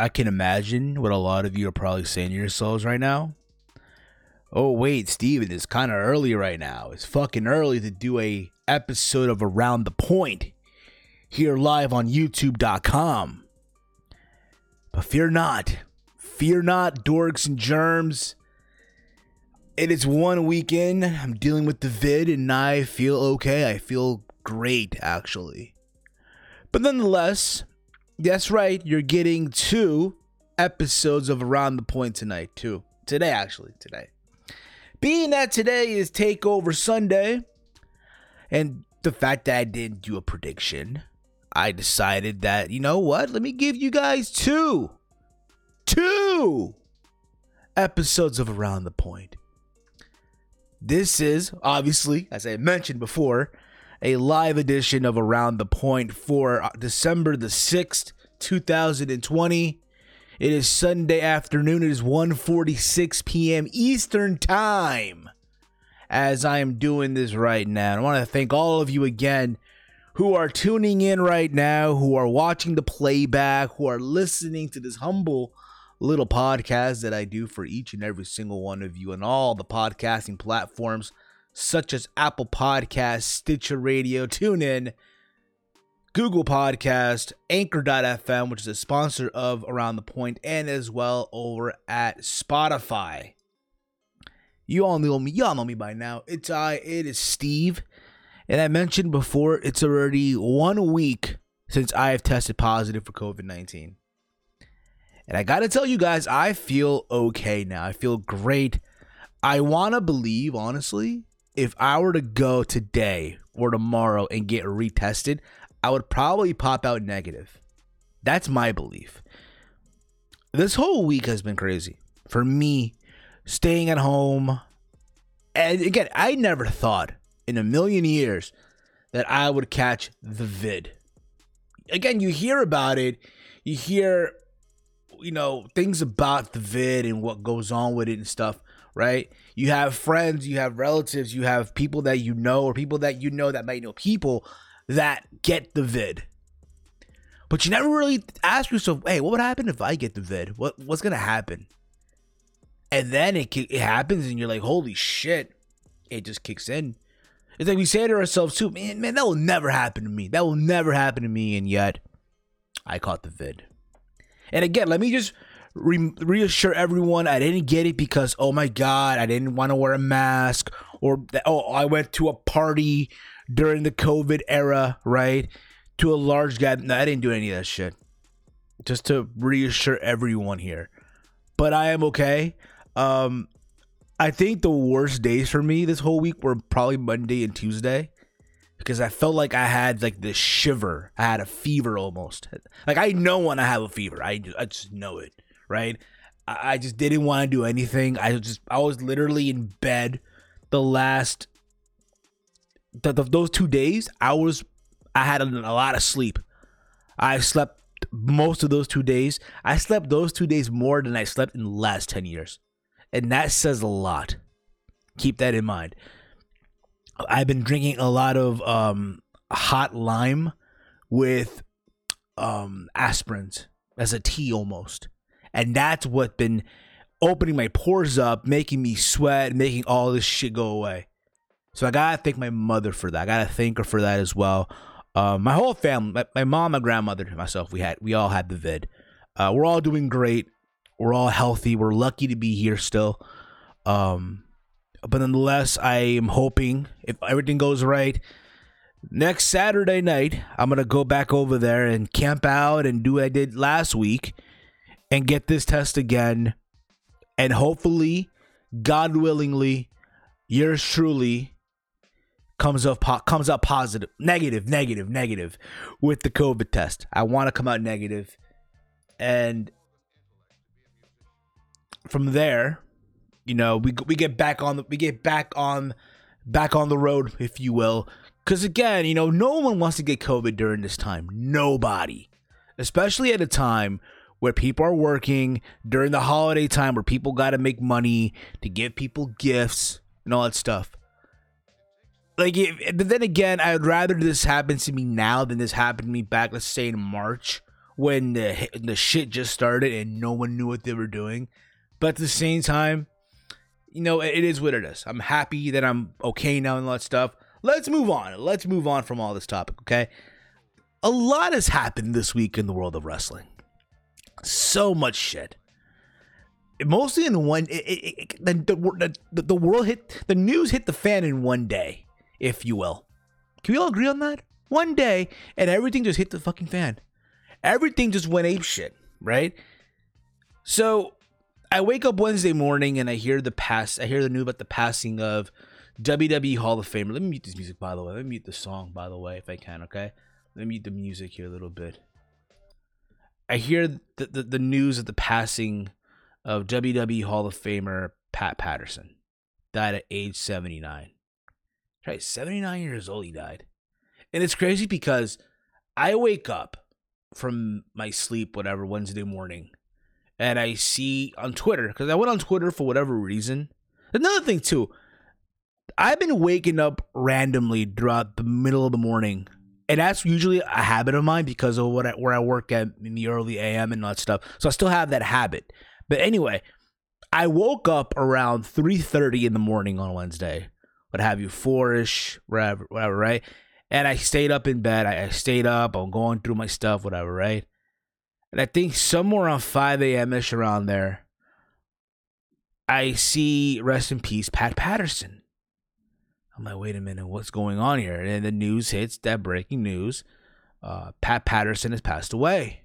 I can imagine what a lot of you are probably saying to yourselves right now. Oh wait, Steven, it's kind of early right now. It's fucking early to do a episode of Around the Point here live on youtube.com. But fear not. Fear not, dorks and germs. It is one weekend. I'm dealing with the vid and I feel okay. I feel great actually. But nonetheless, that's right, you're getting two episodes of Around the Point tonight, too. Today, actually, today. Being that today is Takeover Sunday, and the fact that I didn't do a prediction, I decided that, you know what? Let me give you guys two, two episodes of Around the Point. This is, obviously, as I mentioned before, a live edition of Around the Point for uh, December the 6th, 2020. It is Sunday afternoon. It is 1:46 p.m. Eastern Time. As I am doing this right now, I want to thank all of you again who are tuning in right now, who are watching the playback, who are listening to this humble little podcast that I do for each and every single one of you on all the podcasting platforms such as Apple Podcasts, Stitcher Radio, TuneIn, Google Podcast, Anchor.fm, which is a sponsor of Around the Point, and as well over at Spotify. You all know me, y'all know me by now. It's I, it is Steve. And I mentioned before, it's already one week since I have tested positive for COVID 19. And I gotta tell you guys, I feel okay now. I feel great. I wanna believe, honestly, if I were to go today or tomorrow and get retested, I would probably pop out negative. That's my belief. This whole week has been crazy for me, staying at home. And again, I never thought in a million years that I would catch the vid. Again, you hear about it, you hear, you know, things about the vid and what goes on with it and stuff right? You have friends, you have relatives, you have people that you know, or people that you know that might know people that get the vid. But you never really ask yourself, hey, what would happen if I get the vid? What what's gonna happen? And then it it happens, and you're like, holy shit! It just kicks in. It's like we say to ourselves too, man, man, that will never happen to me. That will never happen to me, and yet I caught the vid. And again, let me just re- reassure everyone I didn't get it because oh my god I didn't want to wear a mask or oh I went to a party during the COVID era right to a large guy. No, I didn't do any of that shit. Just to reassure everyone here, but I am okay. Um, I think the worst days for me this whole week were probably Monday and Tuesday because I felt like I had like this shiver. I had a fever almost. Like I know when I have a fever. I I just know it right? I, just didn't want to do anything. I just I was literally in bed the last the, the, those two days. I was I had a, a lot of sleep. I slept most of those two days. I slept those two days more than I slept in the last 10 years. And that says a lot. Keep that in mind. I've been drinking a lot of um, hot lime with um, aspirins as a tea almost and that's what's been opening my pores up, making me sweat, making all this shit go away. So I gotta thank my mother for that. I gotta thank her for that as well. Um, my whole family, my, my, mom, my grandmother, myself, we had we all had the vid. Uh, we're all doing great. We're all healthy. We're lucky to be here still. Um, but nonetheless, I am hoping if everything goes right, next Saturday night, I'm gonna go back over there and camp out and do what I did last week and get this test again. And hopefully, God willingly, yours truly comes up po- comes up positive, negative, negative, negative with the COVID test. I want to come out negative, and from there, you know, we we get back on the we get back on back on the road, if you will. Because again, you know, no one wants to get COVID during this time. Nobody, especially at a time where people are working during the holiday time where people got to make money to give people gifts and all that stuff. Like, but then again, I'd rather this happens to me now than this happened to me back, let's say in March when the the shit just started and no one knew what they were doing. But at the same time, you know, it is what it is. I'm happy that I'm okay now and all that stuff. Let's move on. Let's move on from all this topic, okay? A lot has happened this week in the world of wrestling. So much shit. Mostly in one, it, it, it, the, the, the, world hit, the news hit the fan in one day, if you will. Can we all agree on that? One day, and everything just hit the fucking fan. Everything just went ape shit, right? So I wake up Wednesday morning and I hear the pass. I hear the news about the passing of WWE Hall of Famer. Let me mute this music, by the way. Let me mute the song, by the way, if I can. Okay, let me mute the music here a little bit. I hear the the, the news of the passing of WWE Hall of Famer Pat Patterson. Died at age seventy nine. Right, seventy nine years old. He died, and it's crazy because I wake up from my sleep, whatever, Wednesday morning, and I see on Twitter, because I went on Twitter for whatever reason. Another thing, too, I've been waking up randomly throughout the middle of the morning. And that's usually a habit of mine because of what I, where I work at in the early AM and all that stuff. So I still have that habit. But anyway, I woke up around 3:30 in the morning on Wednesday. What have you, four-ish, whatever, whatever, right? And I stayed up in bed. I, I stayed up. I'm going through my stuff, whatever, right? And I think somewhere around 5 a.m. ish around there, I see rest in peace Pat Patterson. I'm like, wait a minute, what's going on here? And the news hits that breaking news. Uh, Pat Patterson has passed away.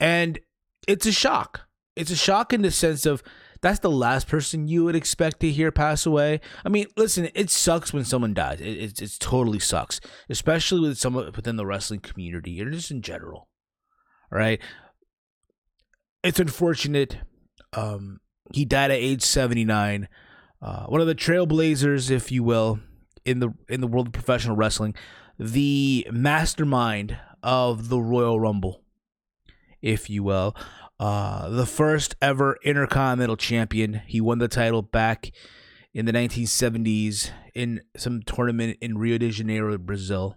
And it's a shock. It's a shock in the sense of that's the last person you would expect to hear pass away. I mean, listen, it sucks when someone dies. It, it, it totally sucks, especially with someone within the wrestling community or just in general. Right. It's unfortunate. Um, he died at age 79. Uh, one of the trailblazers, if you will, in the in the world of professional wrestling, the mastermind of the Royal Rumble, if you will. Uh, the first ever Intercontinental Champion. He won the title back in the 1970s in some tournament in Rio de Janeiro, Brazil.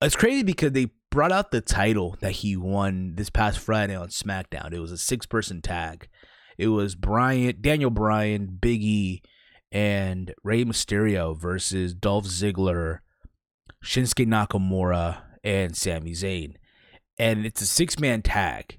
It's crazy because they brought out the title that he won this past Friday on SmackDown. It was a six person tag. It was Bryan, Daniel Bryan, Big E, and Rey Mysterio versus Dolph Ziggler, Shinsuke Nakamura, and Sami Zayn. And it's a six man tag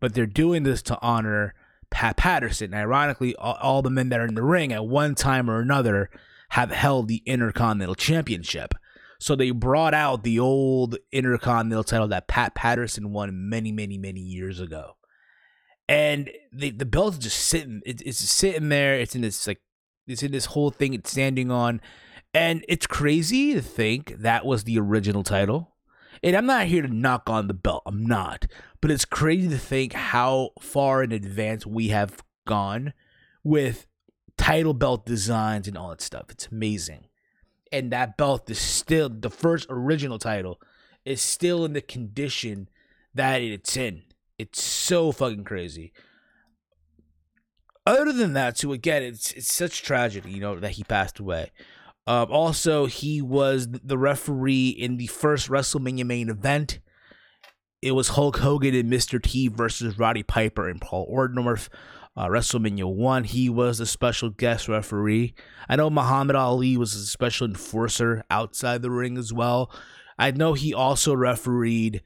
but they're doing this to honor Pat Patterson. Ironically, all, all the men that are in the ring at one time or another have held the Intercontinental Championship. So they brought out the old Intercontinental title that Pat Patterson won many, many, many years ago. And the the belt's just sitting. It, it's sitting there. It's in this like it's in this whole thing. It's standing on, and it's crazy to think that was the original title. And I'm not here to knock on the belt. I'm not. But it's crazy to think how far in advance we have gone with title belt designs and all that stuff. It's amazing. And that belt is still the first original title is still in the condition that it's in. It's so fucking crazy. Other than that, so again, it's it's such tragedy, you know, that he passed away. Um, also, he was the referee in the first WrestleMania main event. It was Hulk Hogan and Mr. T versus Roddy Piper and Paul Orndorff. Uh, WrestleMania 1, he was a special guest referee. I know Muhammad Ali was a special enforcer outside the ring as well. I know he also refereed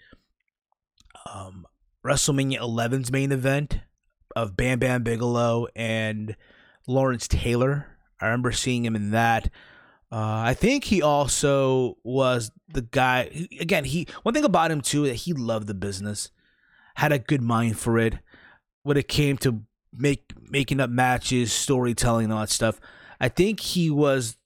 um, WrestleMania 11's main event of Bam Bam Bigelow and Lawrence Taylor. I remember seeing him in that. Uh, I think he also was the guy. Again, he one thing about him too that he loved the business, had a good mind for it. When it came to make making up matches, storytelling, and all that stuff, I think he was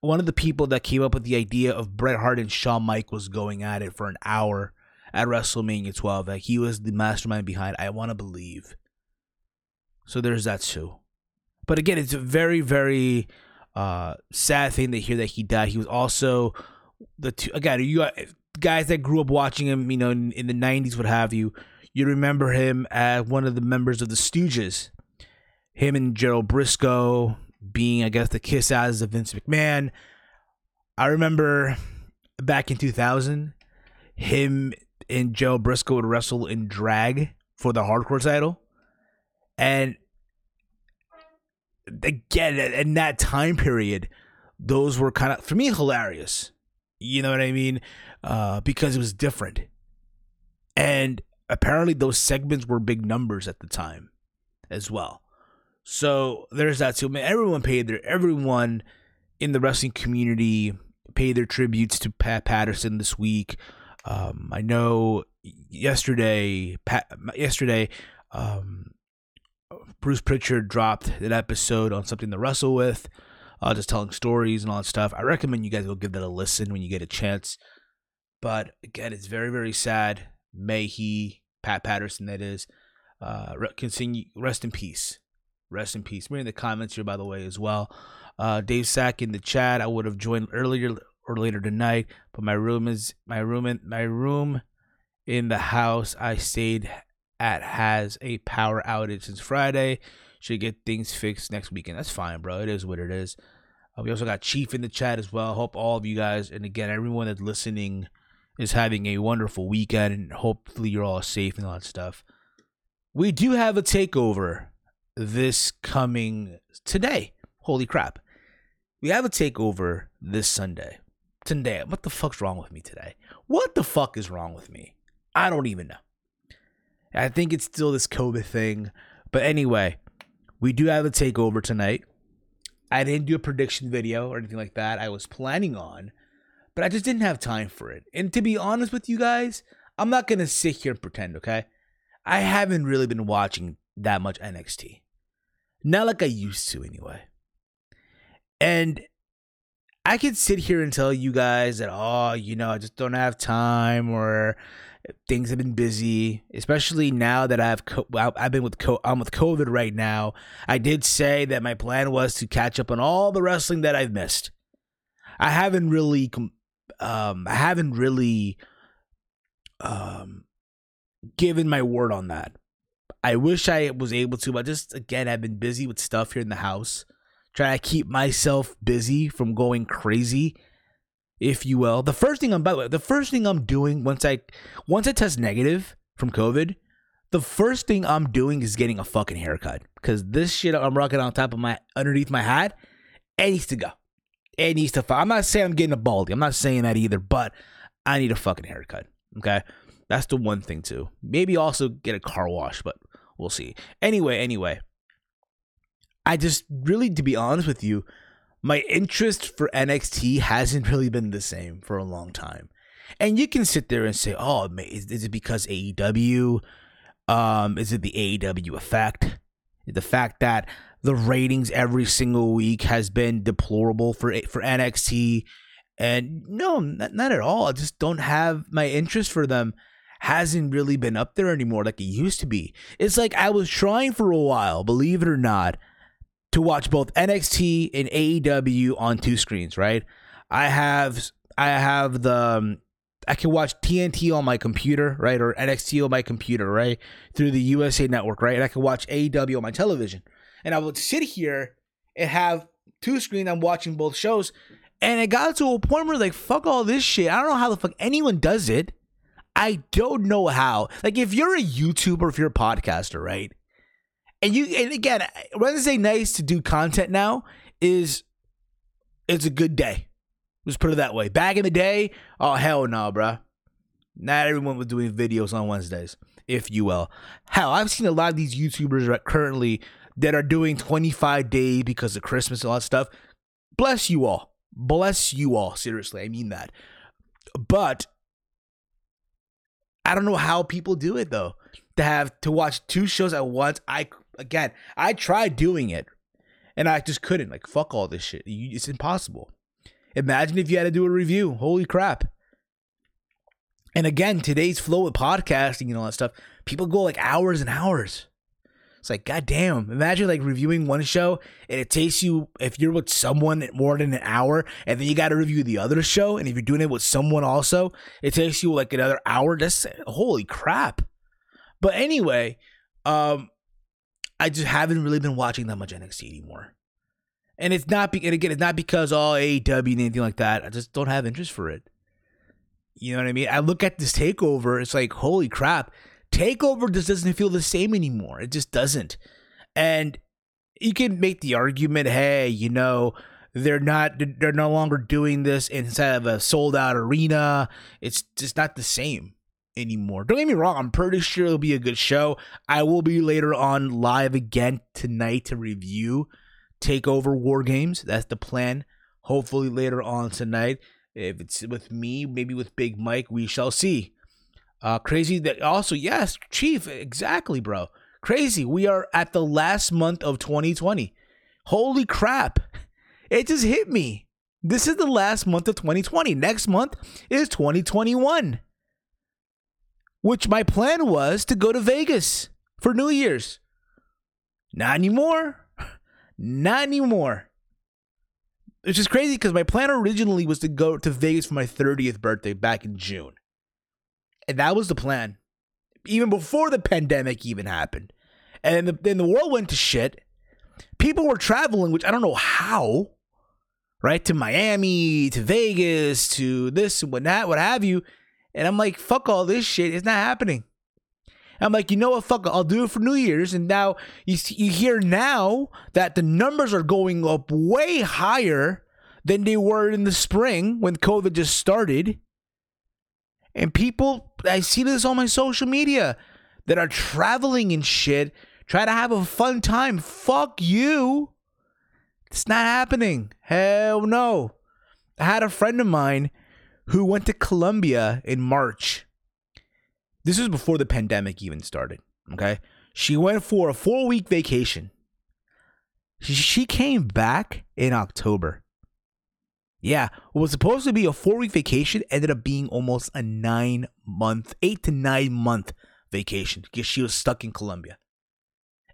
one of the people that came up with the idea of Bret Hart and Shawn Michaels going at it for an hour at WrestleMania 12. Like he was the mastermind behind. I want to believe. So there's that too. But again, it's a very, very uh, sad thing to hear that he died. He was also the two again. You guys that grew up watching him, you know, in, in the '90s, what have you. You remember him as one of the members of the Stooges. Him and Gerald Brisco being, I guess, the kiss ass of Vince McMahon. I remember back in 2000, him and Joe Brisco would wrestle in drag for the hardcore title. And again, in that time period, those were kind of, for me, hilarious. You know what I mean? Uh, because it was different. And apparently, those segments were big numbers at the time as well. So there's that too. Man, everyone paid their, everyone in the wrestling community paid their tributes to Pat Patterson this week. Um, I know yesterday, Pat, yesterday, um, Bruce Pritchard dropped an episode on something to wrestle with, uh, just telling stories and all that stuff. I recommend you guys go give that a listen when you get a chance. But again, it's very, very sad. May he, Pat Patterson, that is, uh, continue, rest in peace. Rest in peace. We're in the comments here, by the way, as well. Uh, Dave Sack in the chat. I would have joined earlier or later tonight, but my room is my room in my room in the house I stayed at has a power outage since Friday. Should get things fixed next weekend. That's fine, bro. It is what it is. Uh, we also got Chief in the chat as well. Hope all of you guys, and again, everyone that's listening, is having a wonderful weekend, and hopefully you're all safe and all that stuff. We do have a takeover this coming today. Holy crap. We have a takeover this Sunday today. What the fuck's wrong with me today? What the fuck is wrong with me? I don't even know. I think it's still this COVID thing. But anyway, we do have a takeover tonight. I didn't do a prediction video or anything like that. I was planning on, but I just didn't have time for it. And to be honest with you guys, I'm not going to sit here and pretend, okay? I haven't really been watching that much NXT. Not like I used to, anyway. And I could sit here and tell you guys that, oh, you know, I just don't have time or things have been busy, especially now that I've co- I've been with co- I'm with COVID right now. I did say that my plan was to catch up on all the wrestling that I've missed. I haven't really um I haven't really um given my word on that. I wish I was able to, but just again I've been busy with stuff here in the house trying to keep myself busy from going crazy, if you will. The first thing I'm by the way, the first thing I'm doing once I once I test negative from COVID, the first thing I'm doing is getting a fucking haircut. Cause this shit I'm rocking on top of my underneath my hat, it needs to go. It needs to I'm not saying I'm getting a baldy. I'm not saying that either, but I need a fucking haircut. Okay. That's the one thing too. Maybe also get a car wash, but we'll see. Anyway, anyway. I just really, to be honest with you, my interest for NXT hasn't really been the same for a long time. And you can sit there and say, "Oh, is, is it because AEW? Um, is it the AEW effect? The fact that the ratings every single week has been deplorable for for NXT?" And no, not, not at all. I just don't have my interest for them hasn't really been up there anymore like it used to be. It's like I was trying for a while, believe it or not, to watch both NXT and AEW on two screens, right? I have I have the um, I can watch TNT on my computer, right, or NXT on my computer, right, through the USA Network, right, and I can watch AEW on my television. And I would sit here and have two screens. I'm watching both shows, and it got to a point where like, fuck all this shit. I don't know how the fuck anyone does it. I don't know how. Like, if you're a YouTuber, if you're a podcaster, right, and you and again, Wednesday nights to do content now is it's a good day. Let's put it that way. Back in the day, oh hell no, bro. Not everyone was doing videos on Wednesdays, if you will. Hell, I've seen a lot of these YouTubers right currently that are doing 25 days because of Christmas and all that stuff. Bless you all. Bless you all. Seriously, I mean that. But I don't know how people do it though. To have to watch two shows at once, I again, I tried doing it and I just couldn't. Like, fuck all this shit. It's impossible. Imagine if you had to do a review. Holy crap. And again, today's flow with podcasting and all that stuff, people go like hours and hours. It's like, goddamn. Imagine like reviewing one show and it takes you, if you're with someone more than an hour, and then you got to review the other show. And if you're doing it with someone also, it takes you like another hour. That's holy crap. But anyway, um, I just haven't really been watching that much NXT anymore. And it's not, be- and again, it's not because oh, all AEW and anything like that. I just don't have interest for it. You know what I mean? I look at this takeover, it's like, holy crap. Takeover just doesn't feel the same anymore. It just doesn't. And you can make the argument, hey, you know, they're not they're no longer doing this inside of a sold out arena. It's just not the same anymore. Don't get me wrong, I'm pretty sure it'll be a good show. I will be later on live again tonight to review Takeover War Games. That's the plan. Hopefully later on tonight. If it's with me, maybe with Big Mike, we shall see. Uh crazy that also, yes, Chief, exactly, bro. Crazy. We are at the last month of 2020. Holy crap. It just hit me. This is the last month of 2020. Next month is 2021 which my plan was to go to Vegas for New Year's. Not anymore. Not anymore. It's just crazy because my plan originally was to go to Vegas for my 30th birthday back in June. And that was the plan. Even before the pandemic even happened. And then the, then the world went to shit. People were traveling, which I don't know how, right? To Miami, to Vegas, to this and what that, what have you. And I'm like, fuck all this shit. It's not happening. I'm like, you know what? Fuck, I'll do it for New Year's. And now you see, you hear now that the numbers are going up way higher than they were in the spring when COVID just started. And people, I see this on my social media that are traveling and shit, try to have a fun time. Fuck you. It's not happening. Hell no. I had a friend of mine who went to Colombia in March. This was before the pandemic even started. Okay. She went for a four week vacation. She came back in October. Yeah, what was supposed to be a four week vacation ended up being almost a nine month, eight to nine month vacation because she was stuck in Colombia.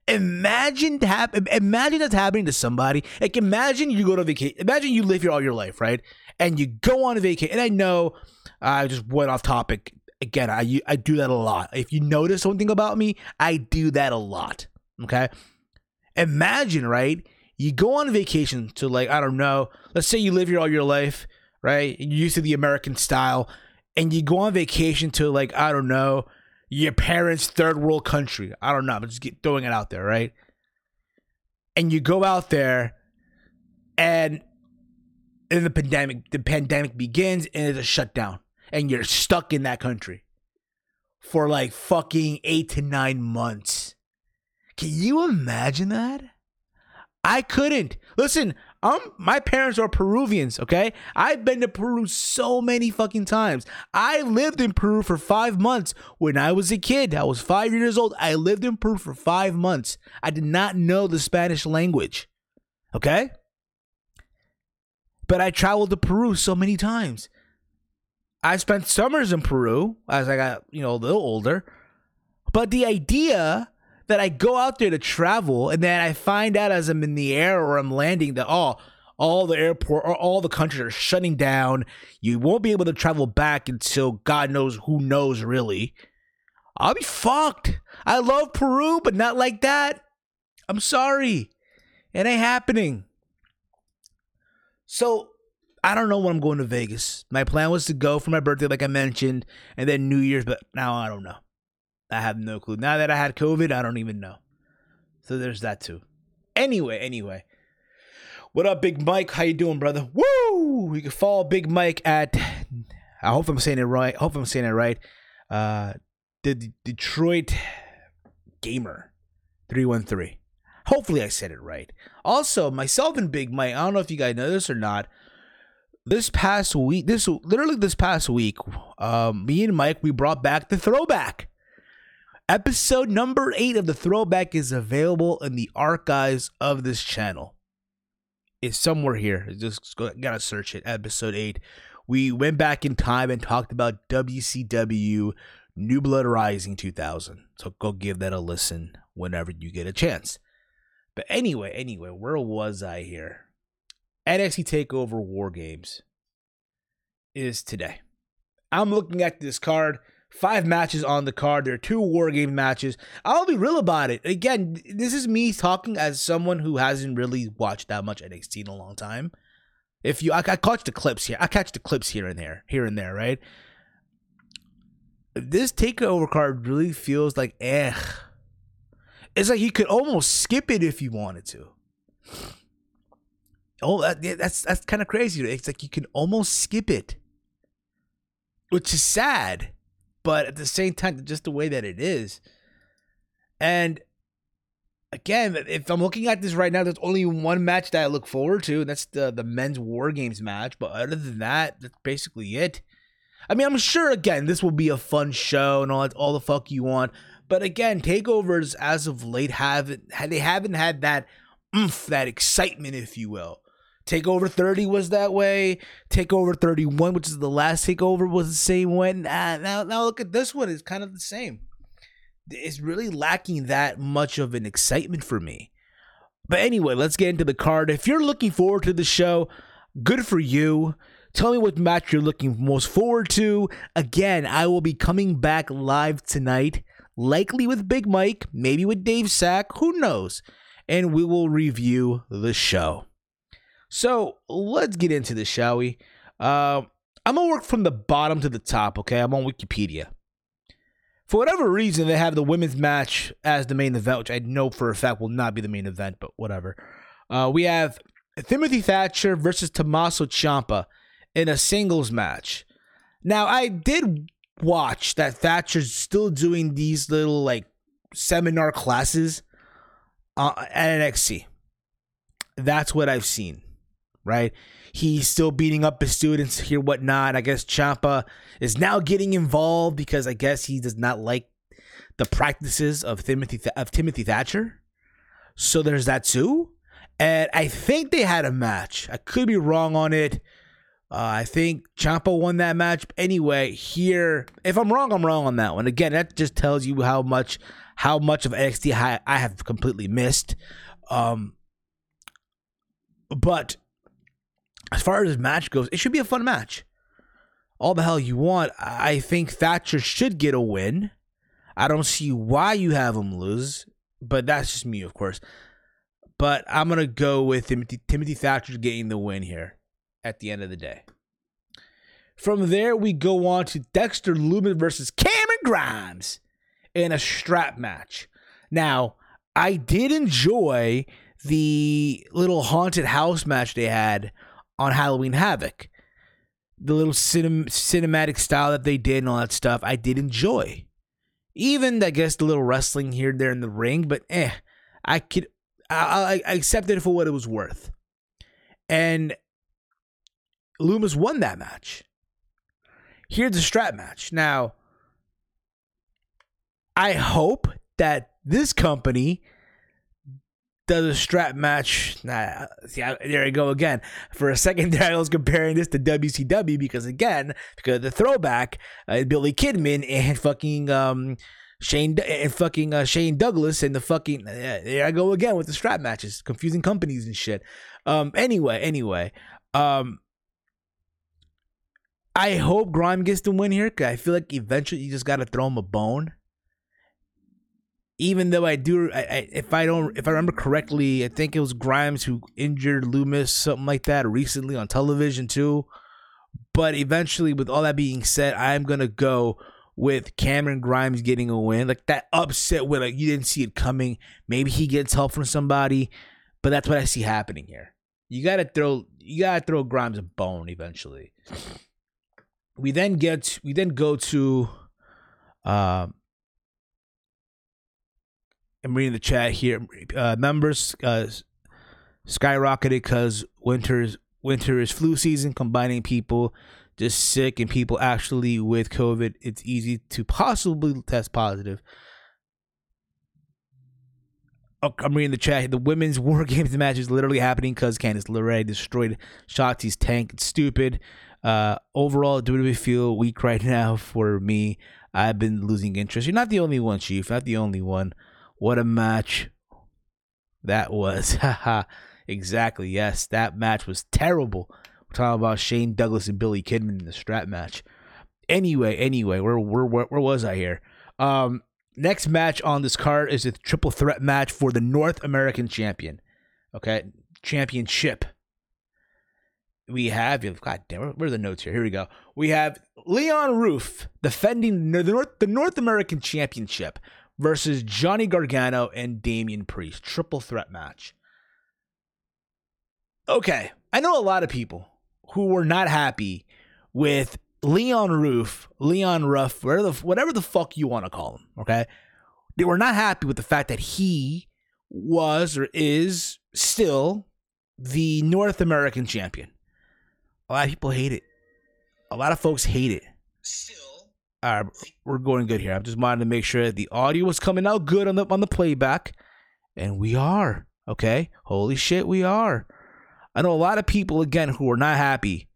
Imagine that. Imagine that's happening to somebody. Like imagine you go to vacation. Imagine you live here all your life, right? And you go on a vacation. And I know I just went off topic again. I I do that a lot. If you notice something about me, I do that a lot. Okay, imagine right. You go on vacation to like I don't know. Let's say you live here all your life, right? You're used to the American style, and you go on vacation to like I don't know your parents' third world country. I don't know. I'm just throwing it out there, right? And you go out there, and and the pandemic the pandemic begins and it's a shutdown and you're stuck in that country for like fucking 8 to 9 months. Can you imagine that? I couldn't. Listen, um my parents are Peruvians, okay? I've been to Peru so many fucking times. I lived in Peru for 5 months when I was a kid. I was 5 years old. I lived in Peru for 5 months. I did not know the Spanish language. Okay? But I traveled to Peru so many times. I spent summers in Peru as I got, you know, a little older. But the idea that I go out there to travel and then I find out as I'm in the air or I'm landing that, oh, all the airport or all the countries are shutting down. You won't be able to travel back until God knows who knows really. I'll be fucked. I love Peru, but not like that. I'm sorry. It ain't happening. So I don't know when I'm going to Vegas. My plan was to go for my birthday, like I mentioned, and then New Year's, but now I don't know. I have no clue. Now that I had COVID, I don't even know. So there's that too. Anyway, anyway. What up, Big Mike? How you doing, brother? Woo! You can follow Big Mike at I hope I'm saying it right. I hope I'm saying it right. Uh the D- Detroit Gamer 313. Hopefully I said it right. Also, myself and Big Mike, I don't know if you guys know this or not. This past week, this literally this past week, um, me and Mike, we brought back the throwback. Episode number eight of the throwback is available in the archives of this channel. It's somewhere here. Just gotta search it. Episode eight. We went back in time and talked about WCW New Blood Rising 2000. So go give that a listen whenever you get a chance. But anyway, anyway, where was I here? NXT Takeover War Games is today. I'm looking at this card. Five matches on the card. There are two War Game matches. I'll be real about it. Again, this is me talking as someone who hasn't really watched that much NXT in a long time. If you, I, I catch the clips here. I catch the clips here and there, here and there, right? this takeover card really feels like eh. It's like you could almost skip it if you wanted to. Oh, that, that's that's kind of crazy. It's like you can almost skip it, which is sad, but at the same time, just the way that it is. And again, if I'm looking at this right now, there's only one match that I look forward to, and that's the the men's War Games match. But other than that, that's basically it. I mean, I'm sure again this will be a fun show and all all the fuck you want. But again, takeovers as of late haven't they haven't had that oomph, that excitement, if you will. Takeover 30 was that way. Takeover 31, which is the last takeover, was the same way. Nah, now, now look at this one; it's kind of the same. It's really lacking that much of an excitement for me. But anyway, let's get into the card. If you're looking forward to the show, good for you. Tell me what match you're looking most forward to. Again, I will be coming back live tonight, likely with Big Mike, maybe with Dave Sack, who knows? And we will review the show. So let's get into this, shall we? Uh, I'm gonna work from the bottom to the top. Okay, I'm on Wikipedia. For whatever reason, they have the women's match as the main event, which I know for a fact will not be the main event, but whatever. Uh, we have Timothy Thatcher versus Tommaso Ciampa in a singles match. Now, I did watch that Thatcher's still doing these little like seminar classes uh, at NXT. That's what I've seen, right? He's still beating up his students here, whatnot. I guess Ciampa is now getting involved because I guess he does not like the practices of Timothy of Timothy Thatcher. So there's that too. And I think they had a match. I could be wrong on it. Uh, I think Ciampa won that match. Anyway, here, if I'm wrong, I'm wrong on that one. Again, that just tells you how much how much of NXT I, have completely missed. Um, but as far as this match goes, it should be a fun match. All the hell you want. I think Thatcher should get a win. I don't see why you have him lose, but that's just me, of course. But I'm gonna go with Timothy, Timothy Thatcher getting the win here at the end of the day. From there, we go on to Dexter Lumis versus Cameron Grimes in a strap match. Now, I did enjoy the little haunted house match they had on Halloween Havoc. The little cinem- cinematic style that they did and all that stuff, I did enjoy. Even, I guess, the little wrestling here there in the ring, but eh, I could, I, I accepted it for what it was worth. And Lumis won that match. Here's a strap match. Now, I hope that this company does a strap match. Nah, see, I, there I go again. For a second there, I was comparing this to WCW because again, because of the throwback, uh, Billy Kidman and fucking um, Shane and fucking uh, Shane Douglas and the fucking uh, there I go again with the strap matches, confusing companies and shit. Um, anyway, anyway, um, I hope Grimes gets the win here because I feel like eventually you just got to throw him a bone even though I do, I, I, if I don't, if I remember correctly, I think it was Grimes who injured Lumis, something like that, recently on television too. But eventually, with all that being said, I'm gonna go with Cameron Grimes getting a win, like that upset where like you didn't see it coming. Maybe he gets help from somebody, but that's what I see happening here. You gotta throw, you gotta throw Grimes a bone eventually. We then get, we then go to, um I'm reading the chat here. Uh, numbers uh, skyrocketed because winter's winter is flu season, combining people just sick and people actually with COVID. It's easy to possibly test positive. Oh, I'm reading the chat. The women's War Games match is literally happening because Candice LeRae destroyed Shotzi's tank. It's stupid. Uh, overall, WWE feel weak right now for me. I've been losing interest. You're not the only one, Chief. Not the only one. What a match that was. Exactly. Yes, that match was terrible. We're talking about Shane Douglas and Billy Kidman in the strap match. Anyway, anyway, where where where, where was I here? Um, next match on this card is a triple threat match for the North American champion. Okay, championship. We have God damn, where, are the notes here? Here we go. We have Leon Ruff defending the North the North American Championship versus Johnny Gargano and Damian Priest. Triple threat match. Okay, I know a lot of people who were not happy with Leon Ruff, Leon Ruff, whatever the, whatever the fuck you want to call him. Okay, they were not happy with the fact that he was or is still the North American champion. A lot of people hate it. A lot of folks hate it. Still. All right, we're going good here. I just wanted to make sure that the audio was coming out good on the on the playback, and we are. Okay, holy shit, we are. I know a lot of people again who are not happy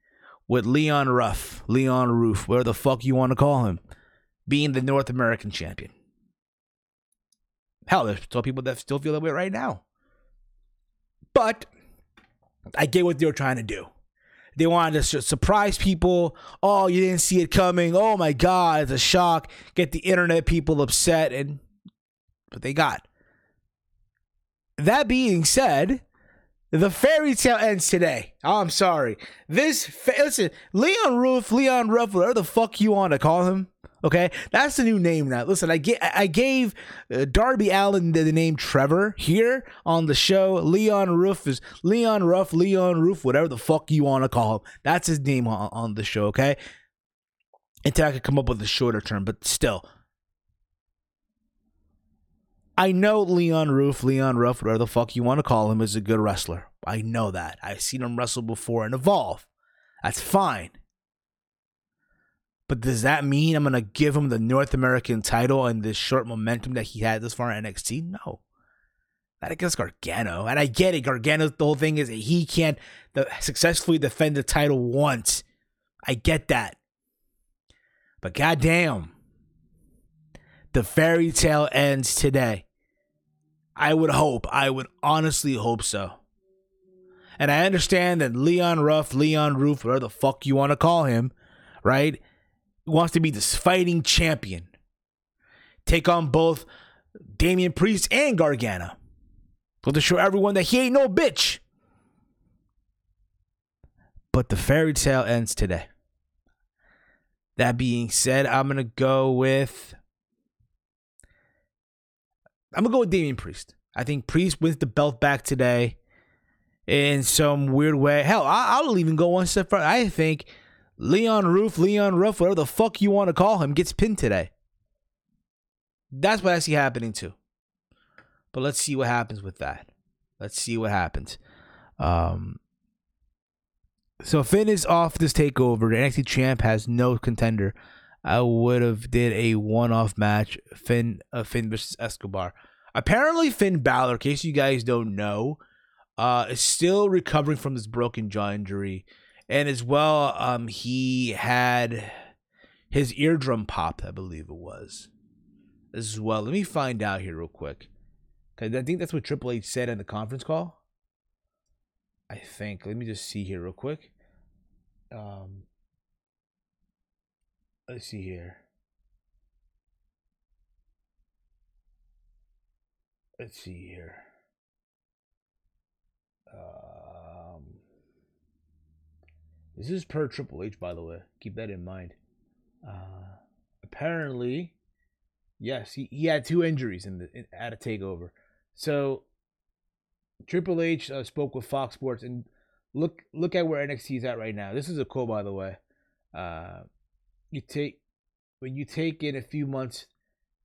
with Leon Ruff, Leon Ruff, whatever the fuck you want to call him, being the North American champion. Hell, there's still people that still feel that way right now. But I get what they're trying to do. They wanted to surprise people. Oh, you didn't see it coming. Oh my God, it's a shock. Get the internet people upset, and but they got. That being said, the fairy tale ends today. Oh, I'm sorry. This fa- listen, Leon Ruff, Leon Ruff, whatever the fuck you want to call him. Okay, that's the new name now. Listen, I, get, I gave uh, Darby Allin the, the, name Trevor here on the show. Leon Ruff is Leon Ruff, Leon Ruff, whatever the fuck you want to call him. That's his name on, on the show. Okay, until I could come up with a shorter term, but still. I know Leon Ruff, Leon Ruff, whatever the fuck you want to call him, is a good wrestler. I know that. I've seen him wrestle before and evolve. That's fine. But does that mean I'm going to give him the North American title and this short momentum that he had this far in NXT? No. Not against Gargano. And I get it. Gargano, the whole thing is he can't successfully defend the title once. I get that. But goddamn, the fairy tale ends today. I would hope. I would honestly hope so. And I understand that Leon Ruff, Leon Ruff, whatever the fuck you want to call him, right? wants to be this fighting champion. Take on both Damian Priest and Gargano. But to show everyone that he ain't no bitch. But the fairy tale ends today. That being said, I'm gonna go with I'm gonna go with Damian Priest. I think Priest wins the belt back today in some weird way. Hell, I'll even go one step further. I think Leon Ruff, Leon Ruff, whatever the fuck you want to call him, gets pinned today. That's what I see happening too. But let's see what happens with that. Let's see what happens. Um, so Finn is off this takeover. The NXT champ has no contender. I would have did a one-off match, Finn uh, Finn versus Escobar. Apparently, Finn Balor, in case you guys don't know, uh, is still recovering from this broken jaw injury and as well, um, he had his eardrum popped, I believe it was, as well. Let me find out here real quick, because I think that's what Triple H said in the conference call. I think. Let me just see here real quick. Um, let's see here. Let's see here. Um, this is per Triple H, by the way. Keep that in mind. Uh, apparently, yes, he, he had two injuries in the in, at a takeover. So Triple H uh, spoke with Fox Sports and look look at where NXT is at right now. This is a quote, by the way. Uh, you take when you take in a few months,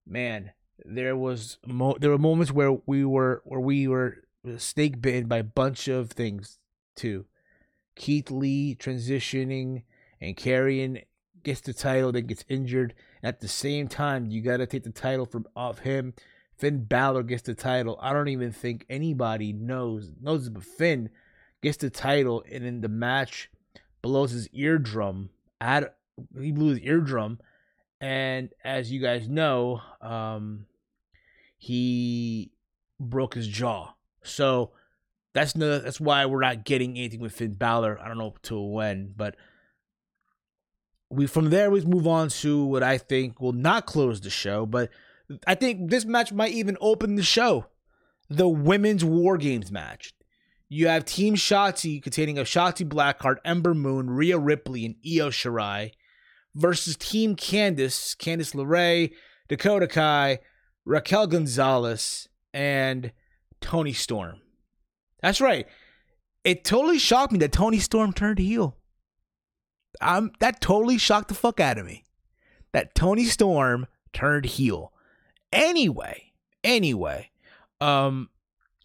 man. There was mo- there were moments where we were where we were snake bitten by a bunch of things too. Keith Lee transitioning and Karrion gets the title, then gets injured. At the same time, you got to take the title from off him. Finn Balor gets the title. I don't even think anybody knows knows but Finn gets the title, and in the match blows his eardrum. At he blew his eardrum, and as you guys know, um, he broke his jaw. So that's no. That's why we're not getting anything with Finn Balor. I don't know till when, but we from there we move on to what I think will not close the show, but I think this match might even open the show. The women's War Games match. You have Team Shotzi containing of Shotzi Blackheart, Ember Moon, Rhea Ripley, and Io Shirai versus Team Candice, Candice LeRae, Dakota Kai, Raquel Gonzalez, and Toni Storm. That's right. It totally shocked me that Toni Storm turned heel. Um, that totally shocked the fuck out of me. That Toni Storm turned heel. Anyway, anyway, um,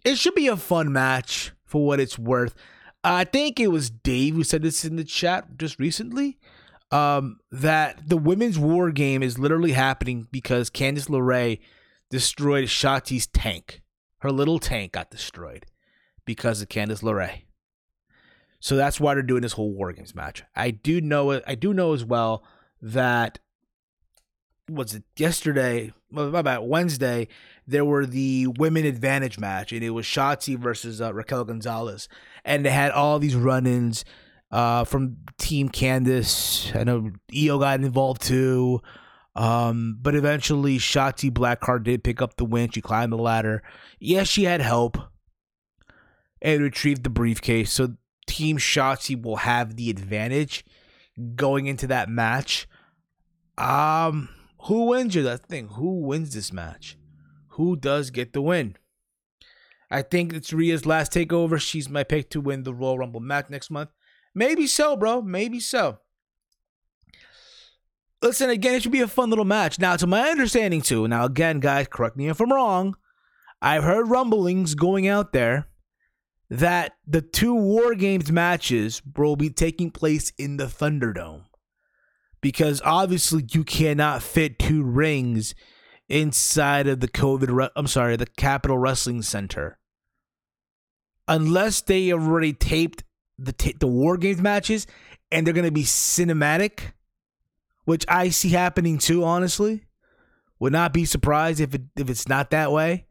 it should be a fun match for what it's worth. I think it was Dave who said this in the chat just recently. Um, that the women's war game is literally happening because Candice LeRae destroyed Shotzi's tank. Her little tank got destroyed because of Candice LeRae. So that's why they're doing this whole War Games match. I do know. I do know as well that was it yesterday? Well, about Wednesday, there were the women advantage match, and it was Shotzi versus uh, Raquel Gonzalez, and they had all these run-ins uh, from Team Candice. I know Io got involved too. Um, but eventually, Shotzi Blackheart did pick up the win. She climbed the ladder. Yes, she had help and retrieved the briefcase. So Team Shotzi will have the advantage going into that match. Um, who wins you? That thing. Who wins this match? Who does get the win? I think it's Rhea's last takeover. She's my pick to win the Royal Rumble match next month. Maybe so, bro. Maybe so. Listen, again, it should be a fun little match. Now, to my understanding, too. Now, again, guys, correct me if I'm wrong. I've heard rumblings going out there that the two War Games matches will be taking place in the Thunderdome. Because obviously you cannot fit two rings inside of the COVID, I'm sorry, the Capitol Wrestling Center. Unless they already taped the, t- the War Games matches and they're to be cinematic, which I see happening too, honestly. Would not be surprised if it if it's not that way